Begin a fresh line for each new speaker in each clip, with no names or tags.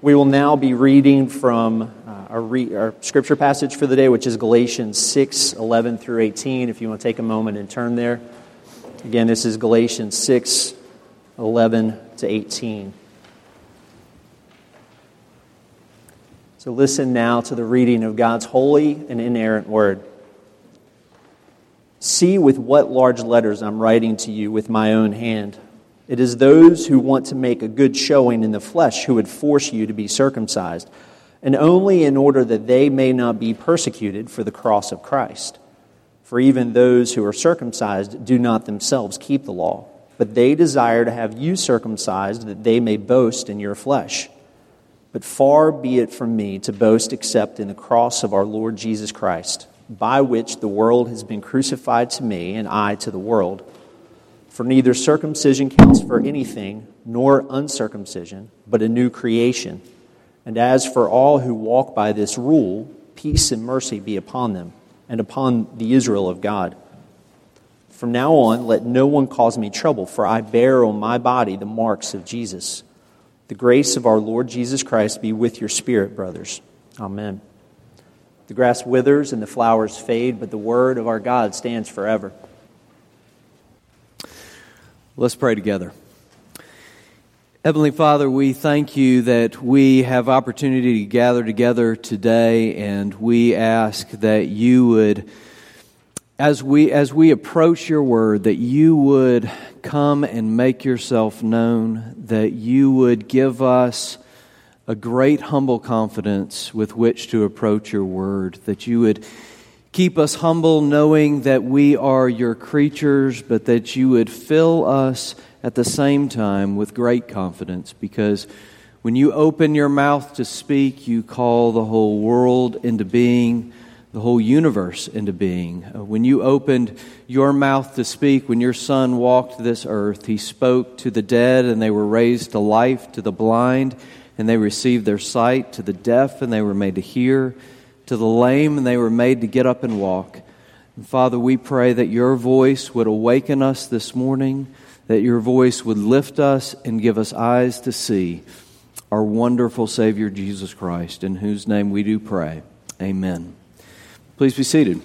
We will now be reading from uh, our, re- our, scripture passage for the day, which is Galatians 6 11 through 18. If you want to take a moment and turn there. Again, this is Galatians 6 11 to 18. So listen now to the reading of God's holy and inerrant word. See with what large letters I'm writing to you with my own hand. It is those who want to make a good showing in the flesh who would force you to be circumcised, and only in order that they may not be persecuted for the cross of Christ. For even those who are circumcised do not themselves keep the law, but they desire to have you circumcised that they may boast in your flesh. But far be it from me to boast except in the cross of our Lord Jesus Christ, by which the world has been crucified to me and I to the world. For neither circumcision counts for anything, nor uncircumcision, but a new creation. And as for all who walk by this rule, peace and mercy be upon them, and upon the Israel of God. From now on, let no one cause me trouble, for I bear on my body the marks of Jesus. The grace of our Lord Jesus Christ be with your spirit, brothers. Amen. The grass withers and the flowers fade, but the word of our God stands forever.
Let's pray together. Heavenly Father, we thank you that we have opportunity to gather together today, and we ask that you would, as we, as we approach your word, that you would come and make yourself known, that you would give us a great humble confidence with which to approach your word, that you would Keep us humble, knowing that we are your creatures, but that you would fill us at the same time with great confidence, because when you open your mouth to speak, you call the whole world into being, the whole universe into being. Uh, when you opened your mouth to speak, when your son walked this earth, he spoke to the dead and they were raised to life, to the blind and they received their sight, to the deaf and they were made to hear to the lame, and they were made to get up and walk. And Father, we pray that your voice would awaken us this morning, that your voice would lift us and give us eyes to see our wonderful Savior, Jesus Christ, in whose name we do pray. Amen. Please be seated.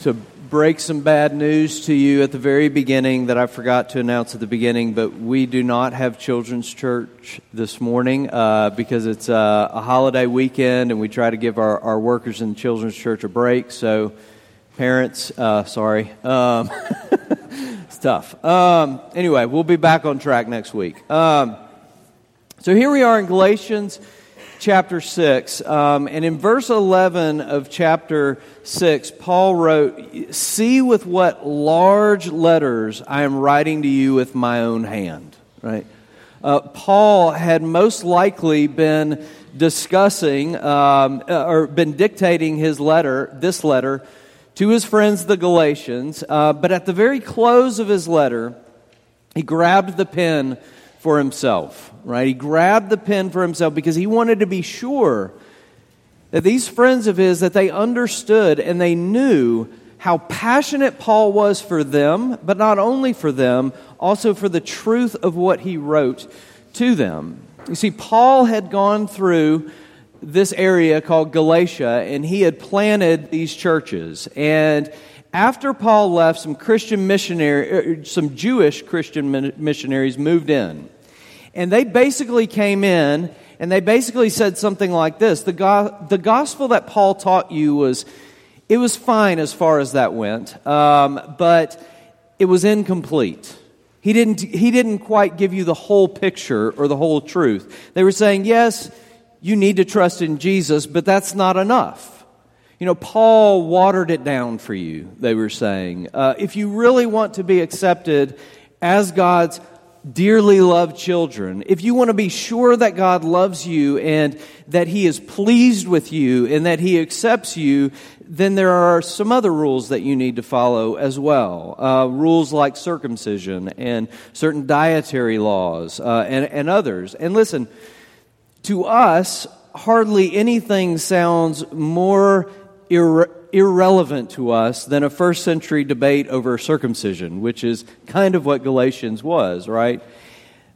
So, break some bad news to you at the very beginning that I forgot to announce at the beginning, but we do not have children's church this morning uh, because it's a, a, holiday weekend and we try to give our, our workers in children's church a break. So, parents, uh, sorry. Um, it's tough. Um, anyway, we'll be back on track next week. Um, so, here we are in Galatians chapter 6. Um, and in verse 11 of chapter 6, Paul wrote, See with what large letters I am writing to you with my own hand. Right? Uh, Paul had most likely been discussing um, uh, or been dictating his letter, this letter, to his friends, the Galatians. Uh, but at the very close of his letter, he grabbed the pen for himself, right? He grabbed the pen for himself because he wanted to be sure that these friends of his that they understood and they knew how passionate Paul was for them, but not only for them, also for the truth of what he wrote to them. You see, Paul had gone through this area called Galatia and he had planted these churches. And after Paul left, some Christian missionary, er, some Jewish Christian missionaries moved in. And they basically came in and they basically said something like this the, go- the gospel that Paul taught you was, it was fine as far as that went, um, but it was incomplete. He didn't, he didn't quite give you the whole picture or the whole truth. They were saying, yes, you need to trust in Jesus, but that's not enough. You know, Paul watered it down for you, they were saying. Uh, if you really want to be accepted as God's dearly loved children, if you want to be sure that God loves you and that He is pleased with you and that He accepts you, then there are some other rules that you need to follow as well. Uh, rules like circumcision and certain dietary laws uh, and, and others. And listen, to us, hardly anything sounds more irre- irrelevant to us than a first century debate over circumcision, which is kind of what Galatians was, right?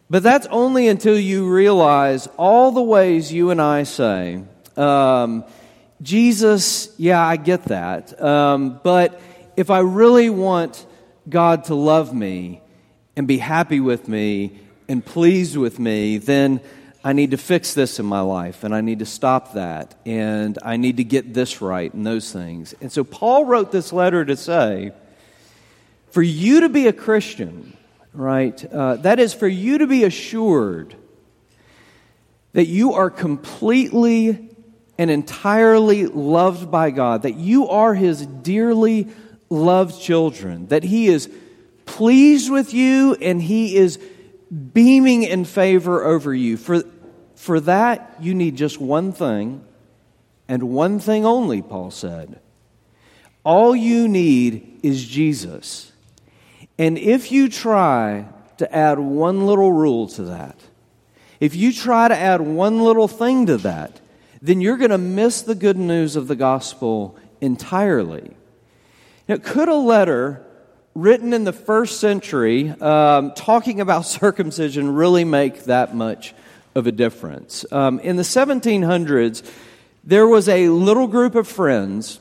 But that's only until you realize all the ways you and I say, um, Jesus, yeah, I get that. Um, but if I really want God to love me and be happy with me and pleased with me, then I need to fix this in my life and I need to stop that and I need to get this right and those things. And so Paul wrote this letter to say, for you to be a Christian, right, uh, that is for you to be assured that you are completely and entirely loved by God, that you are His dearly loved children, that He is pleased with you and He is beaming in favor over you. For, for that, you need just one thing, and one thing only, Paul said. All you need is Jesus. And if you try to add one little rule to that, if you try to add one little thing to that, then you're going to miss the good news of the gospel entirely. Now, could a letter written in the first century um, talking about circumcision really make that much of a difference. Um, in the 1700s, there was a little group of friends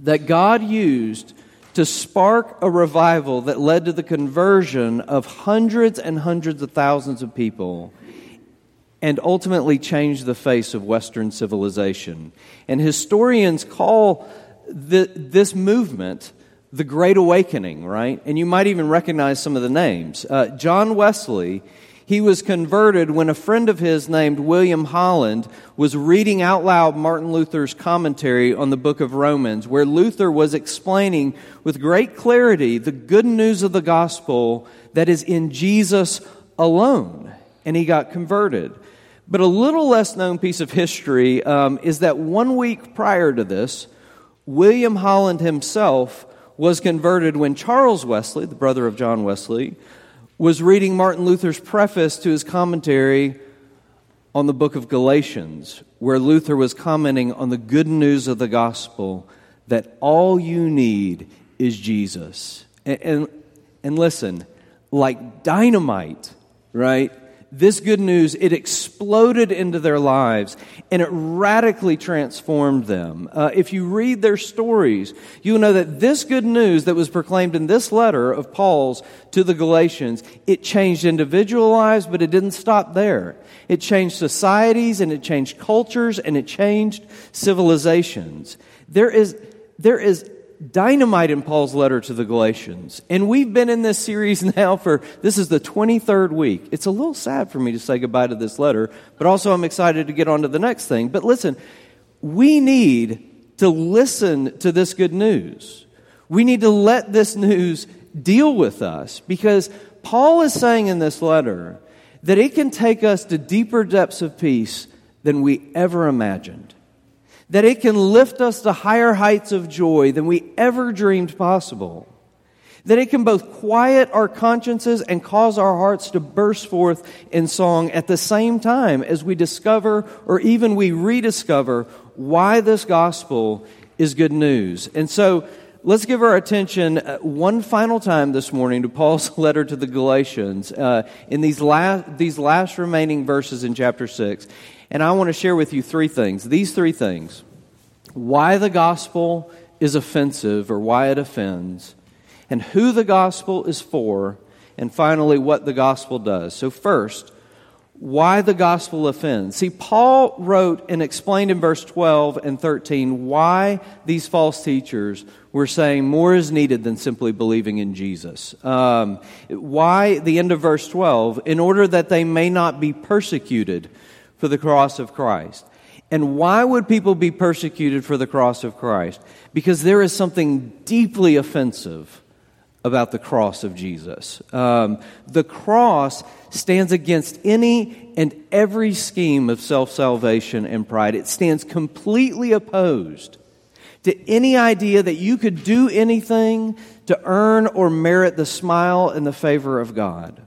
that God used to spark a revival that led to the conversion of hundreds and hundreds of thousands of people and ultimately changed the face of Western civilization. And historians call the, this movement the Great Awakening, right? And you might even recognize some of the names. Uh, John Wesley he was converted when a friend of his named William Holland was reading out loud Martin Luther's commentary on the book of Romans, where Luther was explaining with great clarity the good news of the gospel that is in Jesus alone. And he got converted. But a little less known piece of history um, is that one week prior to this, William Holland himself was converted when Charles Wesley, the brother of John Wesley, was reading Martin Luther's preface to his commentary on the book of Galatians, where Luther was commenting on the good news of the gospel that all you need is Jesus. And, and, and listen, like dynamite, right? This good news, it exploded into their lives and it radically transformed them. Uh, if you read their stories, you'll know that this good news that was proclaimed in this letter of Paul's to the Galatians, it changed individual lives, but it didn't stop there. It changed societies and it changed cultures and it changed civilizations. There is, there is dynamite in Paul's letter to the Galatians. And we've been in this series now for, this is the 23rd week. It's a little sad for me to say goodbye to this letter, but also I'm excited to get on to the next thing. But listen, we need to listen to this good news. We need to let this news deal with us because Paul is saying in this letter that it can take us to deeper depths of peace than we ever imagined that it can lift us to higher heights of joy than we ever dreamed possible. That it can both quiet our consciences and cause our hearts to burst forth in song at the same time as we discover or even we rediscover why this gospel is good news. And so, let's give our attention uh, one final time this morning to Paul's letter to the Galatians uh, in these last, these last remaining verses in chapter 6. And I want to share with you three things. These three things why the gospel is offensive or why it offends, and who the gospel is for, and finally, what the gospel does. So, first, why the gospel offends. See, Paul wrote and explained in verse 12 and 13 why these false teachers were saying more is needed than simply believing in Jesus. Um, why, the end of verse 12, in order that they may not be persecuted for the cross of Christ. And why would people be persecuted for the cross of Christ? Because there is something deeply offensive about the cross of Jesus. Um, the cross stands against any and every scheme of self salvation and pride. It stands completely opposed to any idea that you could do anything to earn or merit the smile and the favor of God.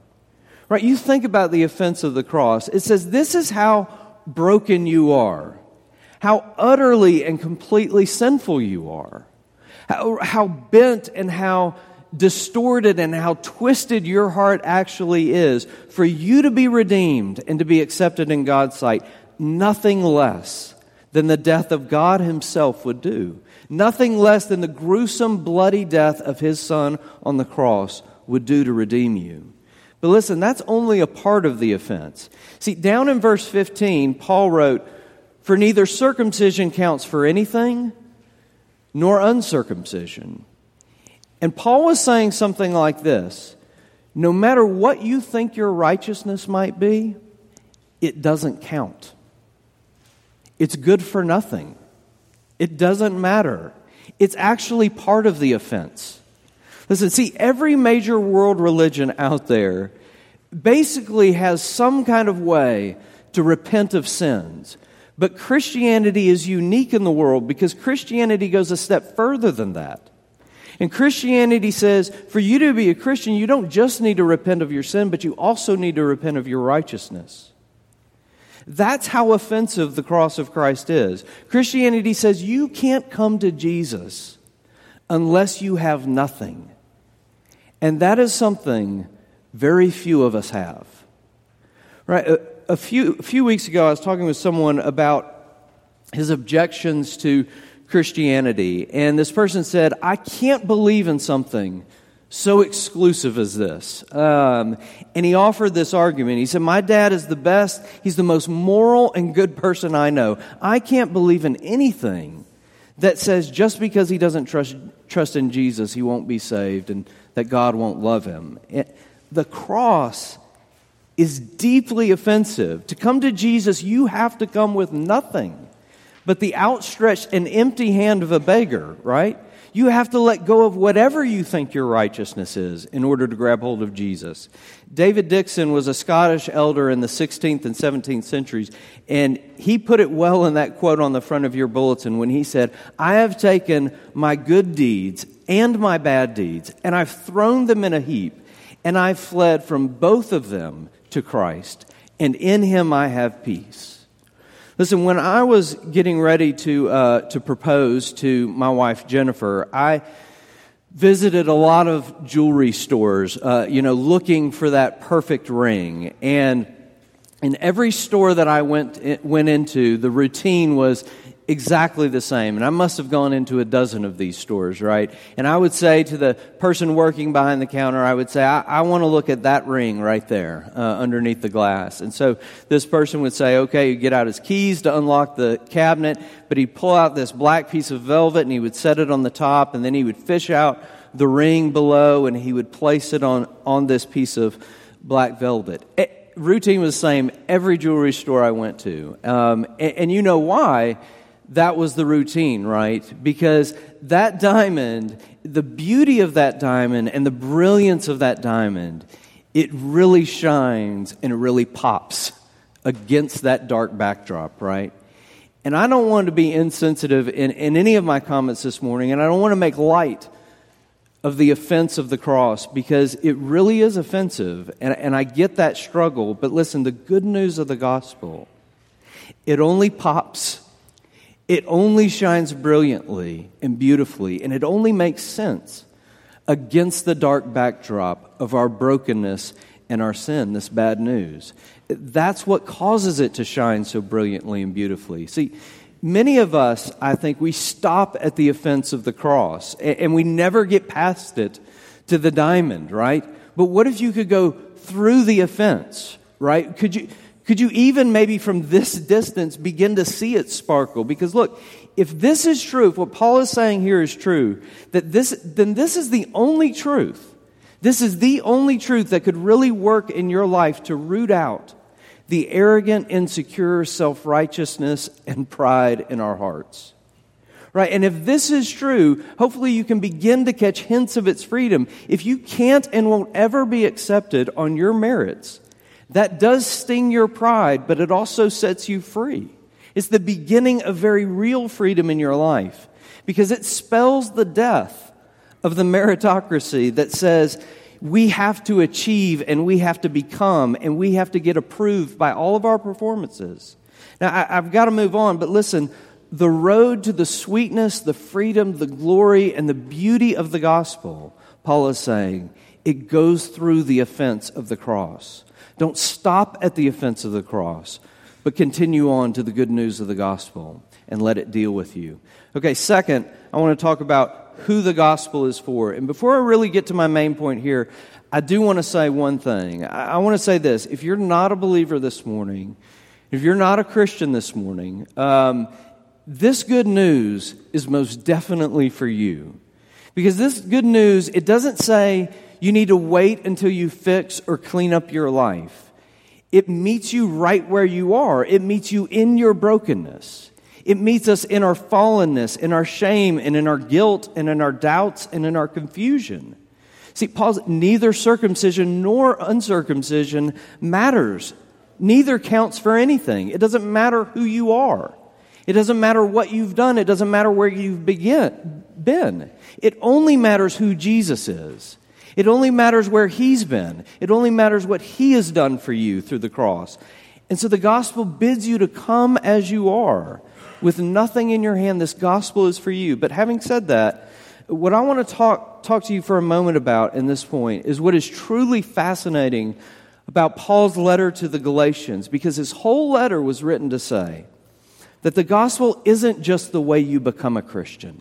Right? You think about the offense of the cross. It says, This is how broken you are, how utterly and completely sinful you are, how, how bent and how distorted and how twisted your heart actually is, for you to be redeemed and to be accepted in God's sight, nothing less than the death of God Himself would do. Nothing less than the gruesome, bloody death of His Son on the cross would do to redeem you. But listen, that's only a part of the offense. See, down in verse 15, Paul wrote, For neither circumcision counts for anything, nor uncircumcision. And Paul was saying something like this No matter what you think your righteousness might be, it doesn't count. It's good for nothing. It doesn't matter. It's actually part of the offense. Listen, see, every major world religion out there basically has some kind of way to repent of sins. But Christianity is unique in the world because Christianity goes a step further than that. And Christianity says for you to be a Christian, you don't just need to repent of your sin, but you also need to repent of your righteousness. That's how offensive the cross of Christ is. Christianity says you can't come to Jesus unless you have nothing. And that is something very few of us have. Right? A, a, few, a few weeks ago, I was talking with someone about his objections to Christianity. And this person said, I can't believe in something so exclusive as this. Um, and he offered this argument. He said, My dad is the best. He's the most moral and good person I know. I can't believe in anything that says just because he doesn't trust, trust in Jesus, he won't be saved and that God won't love him. It, the cross is deeply offensive. To come to Jesus, you have to come with nothing but the outstretched and empty hand of a beggar, right? You have to let go of whatever you think your righteousness is in order to grab hold of Jesus. David Dickson was a Scottish elder in the 16th and 17th centuries, and he put it well in that quote on the front of your bulletin when he said, I have taken my good deeds and my bad deeds, and I've thrown them in a heap, and I've fled from both of them to Christ, and in him I have peace. Listen, when I was getting ready to, uh, to propose to my wife Jennifer, I visited a lot of jewelry stores, uh, you know, looking for that perfect ring. And in every store that I went, went into, the routine was exactly the same. And I must have gone into a dozen of these stores, right? And I would say to the person working behind the counter, I would say, I, I want to look at that ring right there uh, underneath the glass. And so this person would say, okay, you get out his keys to unlock the cabinet, but he'd pull out this black piece of velvet and he would set it on the top and then he would fish out the ring below and he would place it on, on this piece of black velvet. It, routine was the same every jewelry store I went to. Um, and, and you know why? That was the routine, right? Because that diamond, the beauty of that diamond and the brilliance of that diamond, it really shines and it really pops against that dark backdrop, right? And I don't want to be insensitive in, in any of my comments this morning, and I don't want to make light of the offense of the cross because it really is offensive, and, and I get that struggle. But listen, the good news of the gospel, it only pops it only shines brilliantly and beautifully, and it only makes sense against the dark backdrop of our brokenness and our sin, this bad news. That's what causes it to shine so brilliantly and beautifully. See, many of us, I think, we stop at the offense of the cross and we never get past it to the diamond, right? But what if you could go through the offense, right? Could you? Could you even maybe from this distance begin to see it sparkle? Because look, if this is true, if what Paul is saying here is true, that this, then this is the only truth. This is the only truth that could really work in your life to root out the arrogant, insecure self righteousness and pride in our hearts. Right? And if this is true, hopefully you can begin to catch hints of its freedom. If you can't and won't ever be accepted on your merits, that does sting your pride, but it also sets you free. It's the beginning of very real freedom in your life because it spells the death of the meritocracy that says we have to achieve and we have to become and we have to get approved by all of our performances. Now, I, have got to move on, but listen, the road to the sweetness, the freedom, the glory, and the beauty of the gospel Paul is saying it goes through the offense of the cross. Don't stop at the offense of the cross, but continue on to the good news of the gospel and let it deal with you. Okay, second, I want to talk about who the gospel is for. And before I really get to my main point here, I do want to say one thing. I, want to say this. If you're not a believer this morning, if you're not a Christian this morning, um, this good news is most definitely for you. Because this good news, it doesn't say you need to wait until you fix or clean up your life. It meets you right where you are. It meets you in your brokenness. It meets us in our fallenness, in our shame, and in our guilt, and in our doubts, and in our confusion. See, Paul's neither circumcision nor uncircumcision matters. Neither counts for anything. It doesn't matter who you are. It doesn't matter what you've done. It doesn't matter where you've begin, been. It only matters who Jesus is. It only matters where he's been. It only matters what he has done for you through the cross. And so the gospel bids you to come as you are with nothing in your hand. This gospel is for you. But having said that, what I want to talk, talk to you for a moment about in this point is what is truly fascinating about Paul's letter to the Galatians, because his whole letter was written to say that the gospel isn't just the way you become a Christian.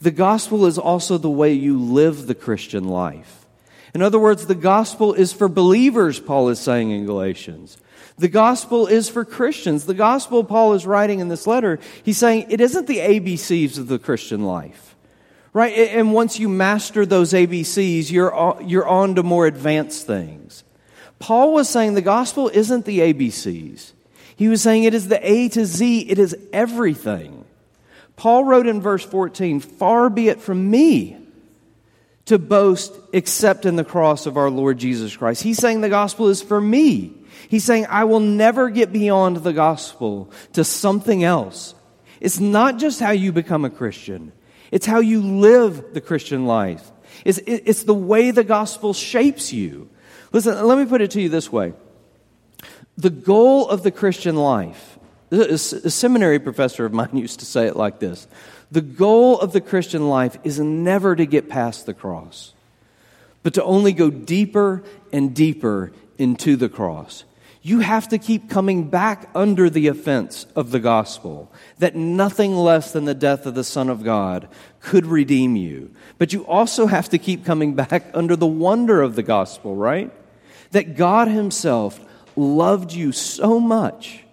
The gospel is also the way you live the Christian life. In other words, the gospel is for believers, Paul is saying in Galatians. The gospel is for Christians. The gospel Paul is writing in this letter, he's saying it isn't the ABCs of the Christian life. Right? And once you master those ABCs, you're, you're on to more advanced things. Paul was saying the gospel isn't the ABCs. He was saying it is the A to Z, it is everything. Paul wrote in verse 14, Far be it from me to boast except in the cross of our Lord Jesus Christ. He's saying the gospel is for me. He's saying, I will never get beyond the gospel to something else. It's not just how you become a Christian, it's how you live the Christian life. It's, it's the way the gospel shapes you. Listen, let me put it to you this way the goal of the Christian life a seminary professor of mine used to say it like this The goal of the Christian life is never to get past the cross, but to only go deeper and deeper into the cross. You have to keep coming back under the offense of the gospel, that nothing less than the death of the Son of God could redeem you. But you also have to keep coming back under the wonder of the gospel, right? That God Himself loved you so much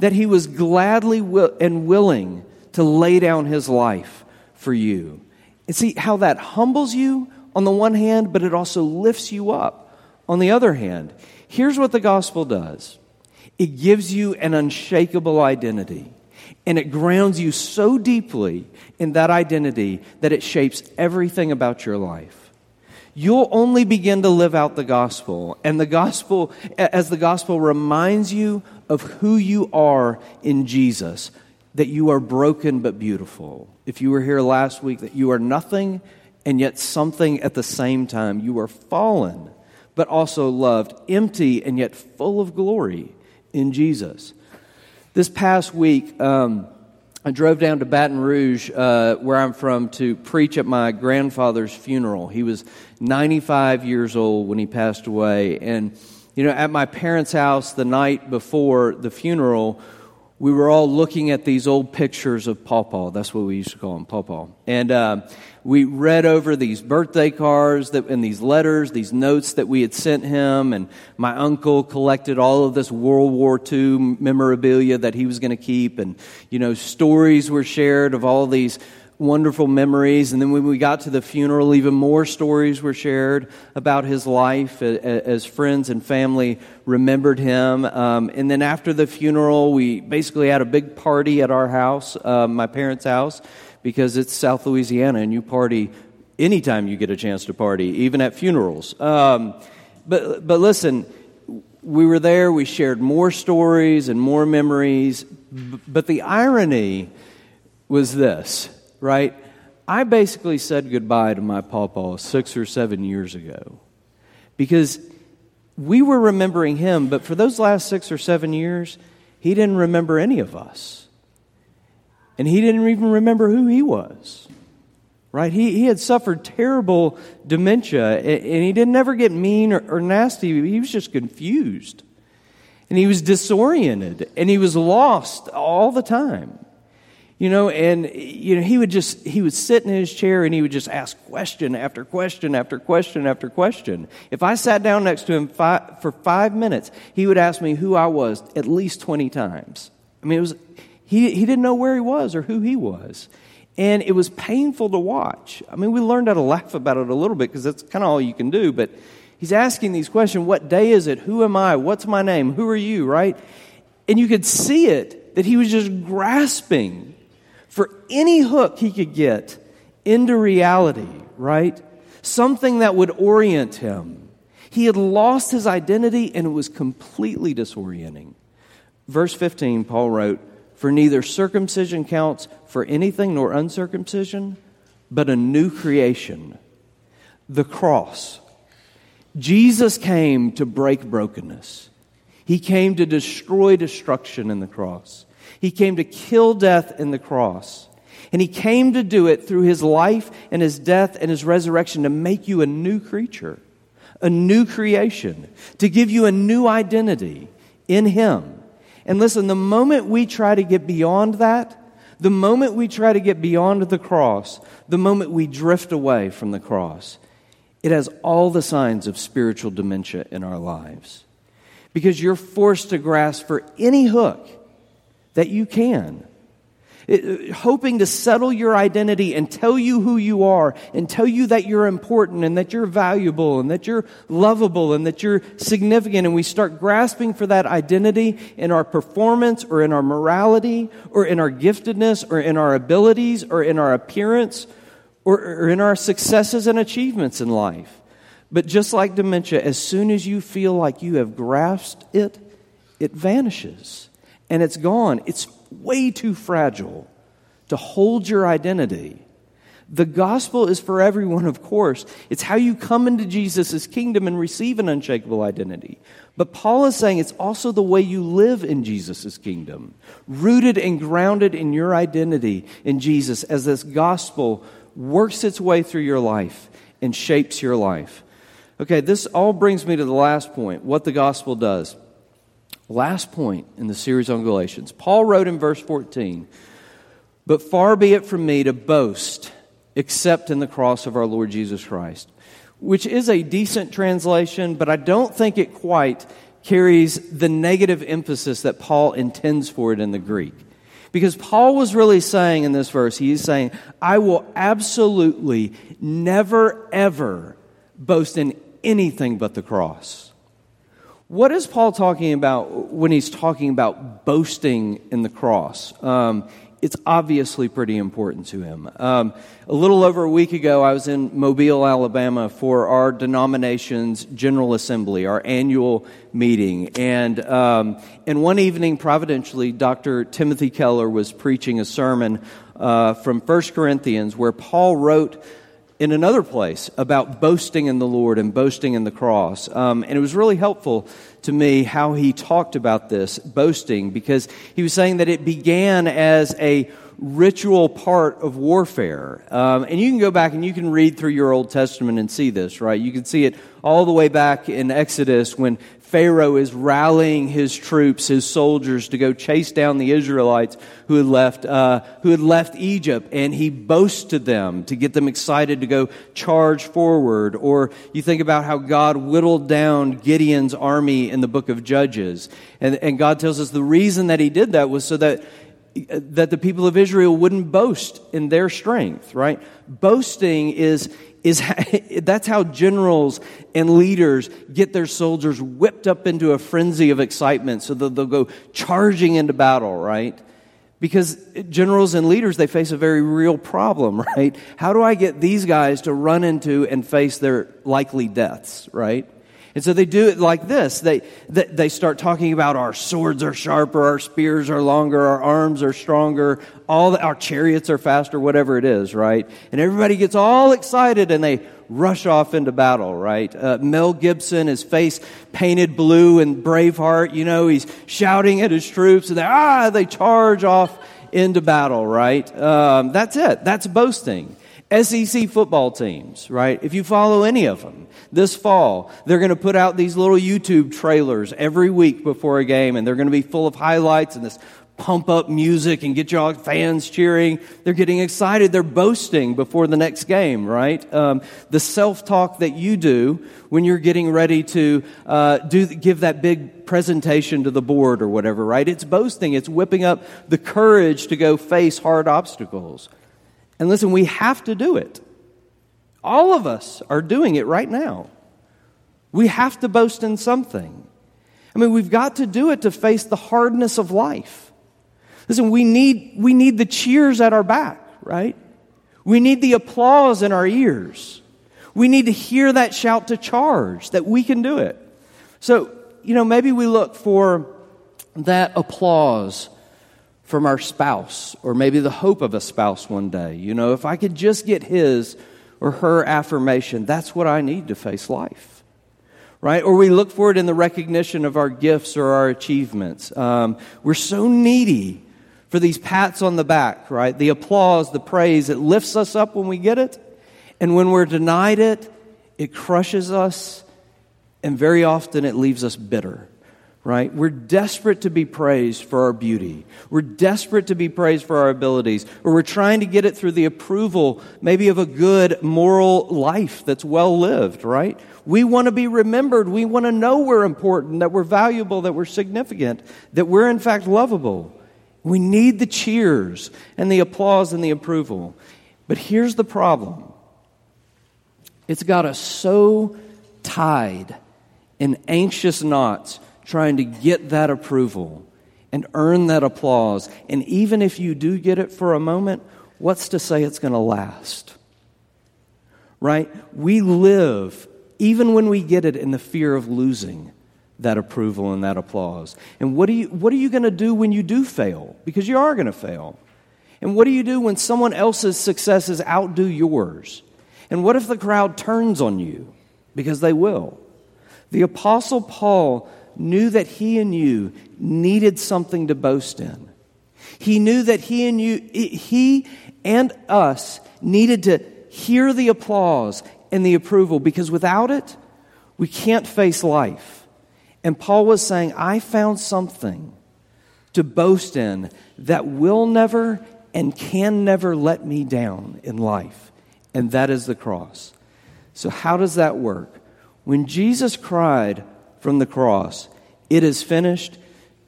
that he was gladly will and willing to lay down his life for you. And see how that humbles you on the one hand, but it also lifts you up on the other hand. Here's what the gospel does it gives you an unshakable identity. And it grounds you so deeply in that identity that it shapes everything about your life you'll only begin to live out the gospel. And the gospel, as the gospel reminds you of who you are in Jesus, that you are broken but beautiful. If you were here last week, that you are nothing and yet something at the same time. You are fallen but also loved, empty and yet full of glory in Jesus. This past week, um, I drove down to Baton Rouge, uh, where I'm from, to preach at my grandfather's funeral. He was 95 years old when he passed away. And, you know, at my parents' house the night before the funeral, we were all looking at these old pictures of Pawpaw. That's what we used to call him, Pawpaw. And uh, we read over these birthday cards that, and these letters, these notes that we had sent him. And my uncle collected all of this World War II memorabilia that he was going to keep. And, you know, stories were shared of all these wonderful memories. And then when we got to the funeral, even more stories were shared about his life as friends and family remembered him. Um, and then after the funeral, we basically had a big party at our house, uh, my parents' house, because it's South Louisiana and you party anytime you get a chance to party, even at funerals. Um, but, but listen, we were there, we shared more stories and more memories. But the irony was this right? I basically said goodbye to my pawpaw six or seven years ago because we were remembering him, but for those last six or seven years, he didn't remember any of us. And he didn't even remember who he was. right? He, he had suffered terrible dementia, and he didn't ever get mean or, or nasty. He was just confused. And he was disoriented, and he was lost all the time. You know, and you know, he would just he would sit in his chair and he would just ask question after question after question after question. If I sat down next to him five, for five minutes, he would ask me who I was at least twenty times. I mean, it was he he didn't know where he was or who he was. And it was painful to watch. I mean, we learned how to laugh about it a little bit because that's kind of all you can do. But he's asking these questions What day is it? Who am I? What's my name? Who are you? Right? And you could see it that he was just grasping for any hook he could get into reality, right? Something that would orient him. He had lost his identity and it was completely disorienting. Verse 15, Paul wrote, For neither circumcision counts for anything nor uncircumcision, but a new creation, the cross. Jesus came to break brokenness. He came to destroy destruction in the cross. He came to kill death in the cross. And he came to do it through his life and his death and his resurrection to make you a new creature, a new creation, to give you a new identity in him. And listen, the moment we try to get beyond that, the moment we try to get beyond the cross, the moment we drift away from the cross, it has all the signs of spiritual dementia in our lives. Because you're forced to grasp for any hook that you can. It, uh, hoping to settle your identity and tell you who you are and tell you that you're important and that you're valuable and that you're lovable and that you're significant. And we start grasping for that identity in our performance or in our morality or in our giftedness or in our abilities or in our appearance or, or in our successes and achievements in life. But just like dementia, as soon as you feel like you have grasped it, it vanishes and it's gone. It's way too fragile to hold your identity. The gospel is for everyone, of course. It's how you come into Jesus' kingdom and receive an unshakable identity. But Paul is saying it's also the way you live in Jesus' kingdom, rooted and grounded in your identity in Jesus as this gospel works its way through your life and shapes your life. Okay, this all brings me to the last point what the gospel does. Last point in the series on Galatians. Paul wrote in verse 14, But far be it from me to boast except in the cross of our Lord Jesus Christ, which is a decent translation, but I don't think it quite carries the negative emphasis that Paul intends for it in the Greek. Because Paul was really saying in this verse, he's saying, I will absolutely never, ever boast in anything but the cross. What is Paul talking about when he's talking about boasting in the cross? Um, it's obviously pretty important to him. Um, a little over a week ago, I was in Mobile, Alabama for our denomination's General Assembly, our annual meeting. And, um, and one evening, providentially, Dr. Timothy Keller was preaching a sermon uh, from 1 Corinthians where Paul wrote in another place about boasting in the Lord and boasting in the cross. Um, and it was really helpful to me how he talked about this, boasting, because he was saying that it began as a ritual part of warfare. Um, and you can go back and you can read through your Old Testament and see this, right? You can see it all the way back in Exodus when Pharaoh is rallying his troops, his soldiers, to go chase down the Israelites who had left, uh, who had left Egypt, and he boasts to them to get them excited to go charge forward. Or you think about how God whittled down Gideon's army in the book of Judges, and, and God tells us the reason that He did that was so that that the people of Israel wouldn't boast in their strength, right? Boasting is is that's how generals and leaders get their soldiers whipped up into a frenzy of excitement so that they'll go charging into battle, right? Because generals and leaders, they face a very real problem, right? How do I get these guys to run into and face their likely deaths, right? And so they do it like this. They, they start talking about our swords are sharper, our spears are longer, our arms are stronger, all the, our chariots are faster, whatever it is, right? And everybody gets all excited and they rush off into battle, right? Uh, Mel Gibson, his face painted blue and Braveheart, you know, he's shouting at his troops and they, ah, they charge off into battle, right? Um, that's it. That's boasting. SEC football teams, right? If you follow any of them this fall, they're going to put out these little YouTube trailers every week before a game, and they're going to be full of highlights and this pump up music and get y'all fans cheering. They're getting excited. They're boasting before the next game, right? Um, the self talk that you do when you're getting ready to uh, do give that big presentation to the board or whatever, right? It's boasting. It's whipping up the courage to go face hard obstacles. And listen, we have to do it. All of us are doing it right now. We have to boast in something. I mean, we've got to do it to face the hardness of life. Listen, we need, we need the cheers at our back, right? We need the applause in our ears. We need to hear that shout to charge that we can do it. So, you know, maybe we look for that applause from our spouse or maybe the hope of a spouse one day. You know, if I could just get his or her affirmation, that's what I need to face life. Right? Or we look for it in the recognition of our gifts or our achievements. Um, we're so needy for these pats on the back, right? The applause, the praise, it lifts us up when we get it. And when we're denied it, it crushes us. And very often it leaves us bitter, right? We're desperate to be praised for our beauty. We're desperate to be praised for our abilities. Or we're trying to get it through the approval, maybe of a good moral life that's well lived, right? We want to be remembered. We want to know we're important, that we're valuable, that we're significant, that we're in fact lovable. We need the cheers and the applause and the approval. But here's the problem it's got us so tied in anxious knots trying to get that approval and earn that applause. And even if you do get it for a moment, what's to say it's going to last? Right? We live, even when we get it, in the fear of losing that approval and that applause. And what, are you, what are you going to do when you do fail? Because you are going to fail. And what do you do when someone else's successes outdo yours? And what if the crowd turns on you? Because they will. The Apostle Paul knew that he and you needed something to boast in. He knew that he and you, he and us needed to hear the applause and the approval because without it, we can't face life. And Paul was saying, I found something to boast in that will never and can never let me down in life, and that is the cross. So, how does that work? When Jesus cried from the cross, It is finished,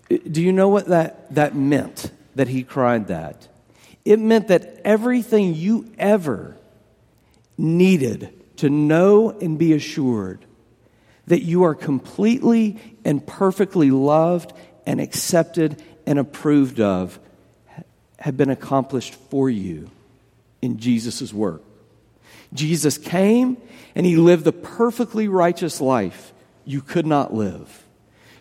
do you know what that, that meant that he cried that? It meant that everything you ever needed to know and be assured that you are completely and perfectly loved and accepted and approved of have been accomplished for you in Jesus' work. Jesus came and he lived the perfectly righteous life you could not live.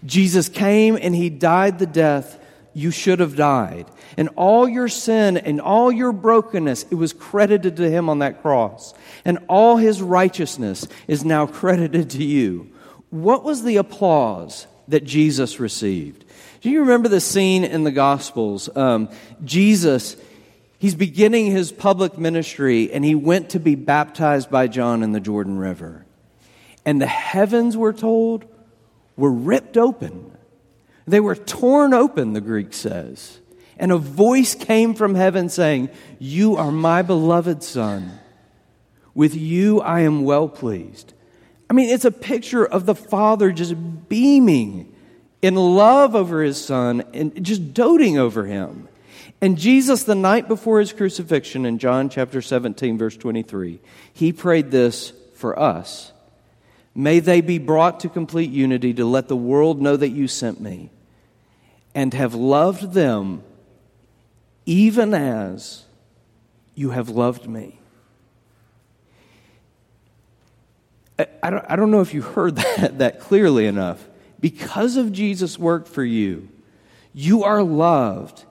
Jesus came and he died the death you should have died. And all your sin and all your brokenness, it was credited to him on that cross. And all his righteousness is now credited to you. What was the applause that Jesus received? Do you remember the scene in the Gospels? Um, Jesus, he's beginning his public ministry and he went to be baptized by John in the Jordan River. And the heavens, we're told, were ripped open. They were torn open, the Greek says. And a voice came from heaven saying, You are my beloved Son. With you I am well pleased. I mean, it's a picture of the Father just beaming in love over his Son and just doting over him. And Jesus, the night before his crucifixion in John chapter 17, verse 23, he prayed this for us. May they be brought to complete unity to let the world know that you sent me and have loved them even as you have loved me. I don't, I don't know if you heard that, that clearly enough. Because of Jesus' work for you, you are loved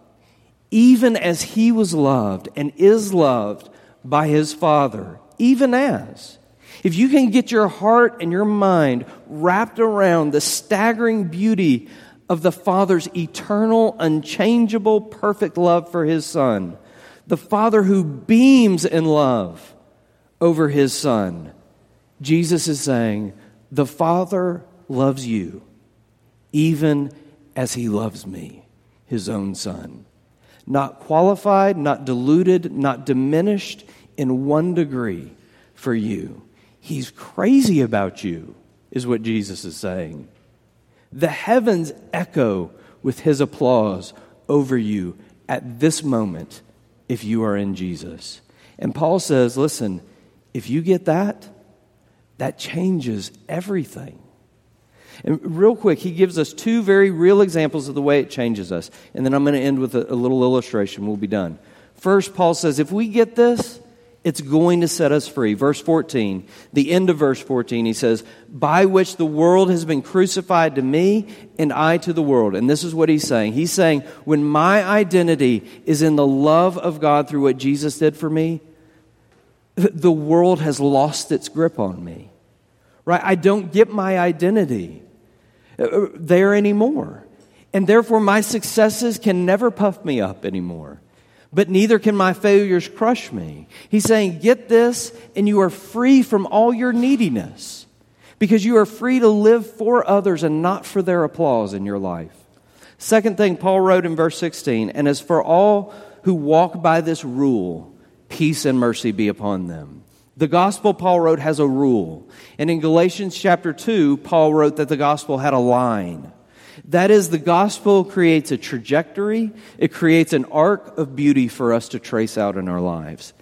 even as he was loved and is loved by his Father, even as. If you can get your heart and your mind wrapped around the staggering beauty of the Father's eternal, unchangeable, perfect love for his Son, the Father who beams in love over his son. Jesus is saying, The Father loves you, even as he loves me, his own son. Not qualified, not diluted, not diminished in one degree for you. He's crazy about you, is what Jesus is saying. The heavens echo with his applause over you at this moment if you are in Jesus. And Paul says, listen, if you get that, that changes everything. And real quick, he gives us two very real examples of the way it changes us. And then I'm going to end with a, a little illustration. We'll be done. First, Paul says, if we get this, it's going to set us free. Verse 14, the end of verse 14, he says, By which the world has been crucified to me and I to the world. And this is what he's saying. He's saying, when my identity is in the love of God through what Jesus did for me, the world has lost its grip on me. Right? I don't get my identity uh, uh, there anymore. And therefore, my successes can never puff me up anymore but neither can my failures crush me. He's saying, Get this, and you are free from all your neediness because you are free to live for others and not for their applause in your life. Second thing Paul wrote in verse 16, and as for all who walk by this rule, peace and mercy be upon them. The gospel Paul wrote has a rule. And in Galatians chapter 2, Paul wrote that the gospel had a line. That is, the gospel creates a trajectory, it creates an arc of beauty for us to trace out in our lives.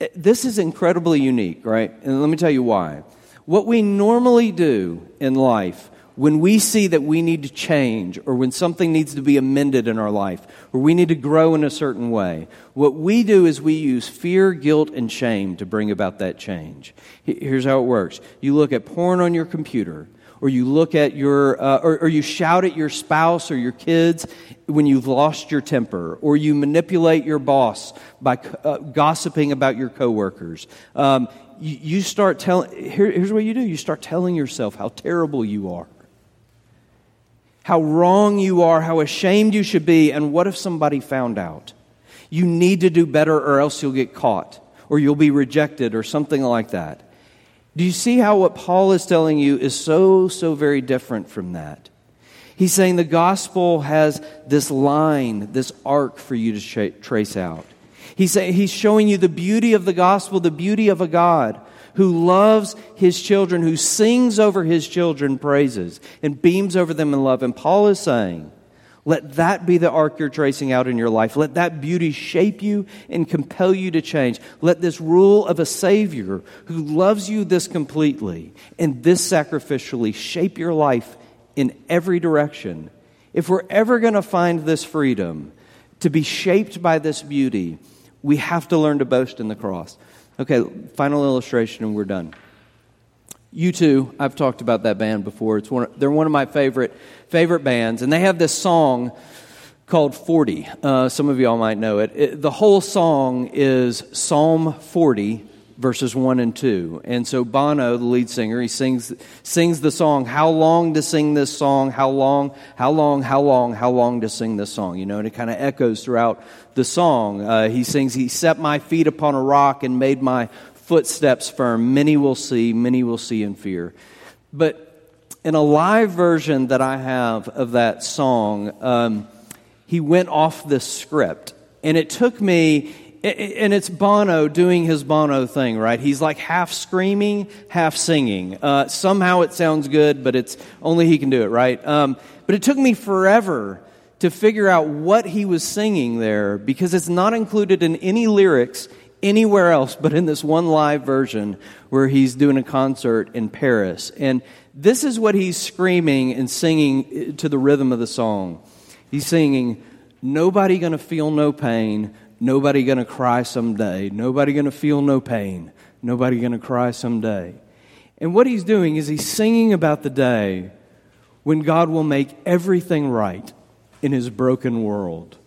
Eh, this is incredibly unique, right? And let me tell you why. What we normally do in life when we see that we need to change or when something needs to be amended in our life or we need to grow in a certain way, what we do is we use fear, guilt, and shame to bring about that change. Here's how it works you look at porn on your computer or you look at your, uh, or, or, you shout at your spouse or your kids when you've lost your temper, or you manipulate your boss by uh, gossiping about your coworkers. Um, you, you start telling, here, here's what you do you start telling yourself how terrible you are, how wrong you are, how ashamed you should be, and what if somebody found out? You need to do better, or else you'll get caught, or you'll be rejected, or something like that. Do you see how what Paul is telling you is so, so very different from that? He's saying the gospel has this line, this arc for you to trace out. He's, saying, he's showing you the beauty of the gospel, the beauty of a God who loves his children, who sings over his children praises and beams over them in love. And Paul is saying, let that be the arc you're tracing out in your life. Let that beauty shape you and compel you to change. Let this rule of a Savior who loves you this completely and this sacrificially shape your life in every direction. If we're ever going to find this freedom to be shaped by this beauty, we have to learn to boast in the cross. Okay, final illustration and we're done. U2, I've talked about that band before. It's one, they're one of my favorite, favorite bands, and they have this song called 40. Uh, some of y'all might know it. it. The whole song is Psalm 40, verses 1 and 2. And so Bono, the lead singer, he sings, sings the song, How long to sing this song? How long, how long, how long, how long to sing this song? You know, and it kind of echoes throughout the song. Uh, he sings, He set my feet upon a rock and made my footsteps firm. Many will see, many will see in fear. But in a live version that I have of that song, um, he went off the script. And it took me, and it's Bono doing his Bono thing, right? He's like half screaming, half singing. Uh, somehow it sounds good, but it's only he can do it, right? Um, but it took me forever to figure out what he was singing there because it's not included in any lyrics anywhere else but in this one live version where he's doing a concert in Paris. And this is what he's screaming and singing to the rhythm of the song. He's singing, Nobody gonna feel no pain, nobody gonna cry someday, nobody gonna feel no pain, nobody gonna cry someday. And what he's doing is he's singing about the day when God will make everything right in his broken world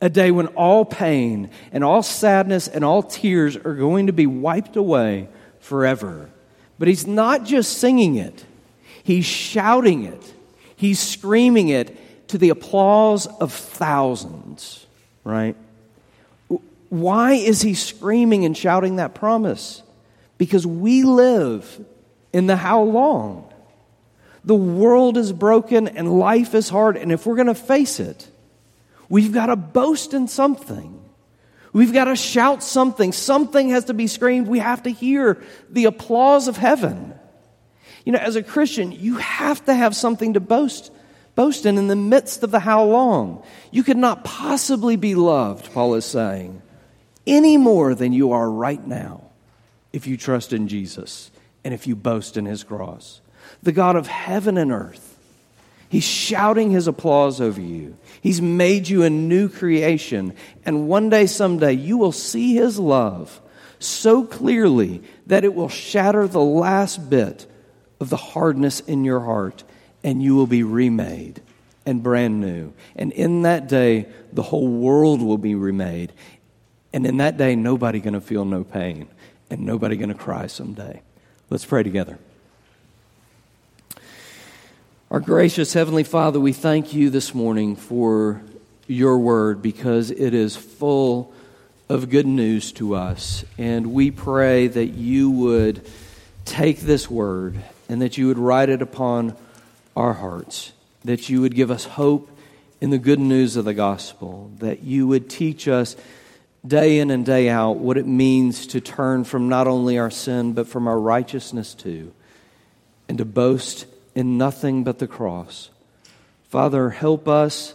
a day when all pain and all sadness and all tears are going to be wiped away forever. But he's not just singing it, he's shouting it, he's screaming it to the applause of thousands, right? Why is he screaming and shouting that promise? because we live in the how long. The world is broken and life is hard, and if we're going to face it, we've got to boast in something. We've got to shout something. Something has to be screamed. We have to hear the applause of heaven. You know, as a Christian, you have to have something to boast, boast in in the midst of the how long. You could not possibly be loved, Paul is saying, any more than you are right now if you trust in Jesus and if you boast in his cross. The God of heaven and earth, he's shouting his applause over you. He's made you a new creation. And one day, someday, you will see his love so clearly that it will shatter the last bit of the hardness in your heart, and you will be remade and brand new. And in that day, the whole world will be remade. And in that day, nobody going to feel no pain and nobody going to cry someday. Let's pray together. Our gracious Heavenly Father, we thank you this morning for your word because it is full of good news to us. And we pray that you would take this word and that you would write it upon our hearts, that you would give us hope in the good news of the gospel, that you would teach us day in and day out what it means to turn from not only our sin, but from our righteousness too, and to boast in nothing but the cross. Father, help us,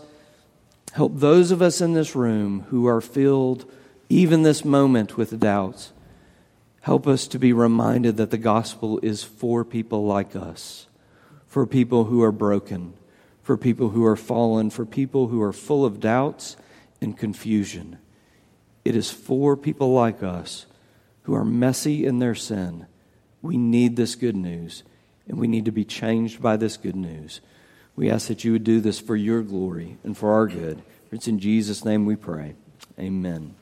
help those of us in this room who are filled even this moment with doubts. Help us to be reminded that the gospel is for people like us, for people who are broken, for people who are fallen, for people who are full of doubts and confusion. It is for people like us who are messy in their sin. We need this good news, and we need to be changed by this good news. We ask that you would do this for your glory and for our good. It's in Jesus' name we pray. Amen.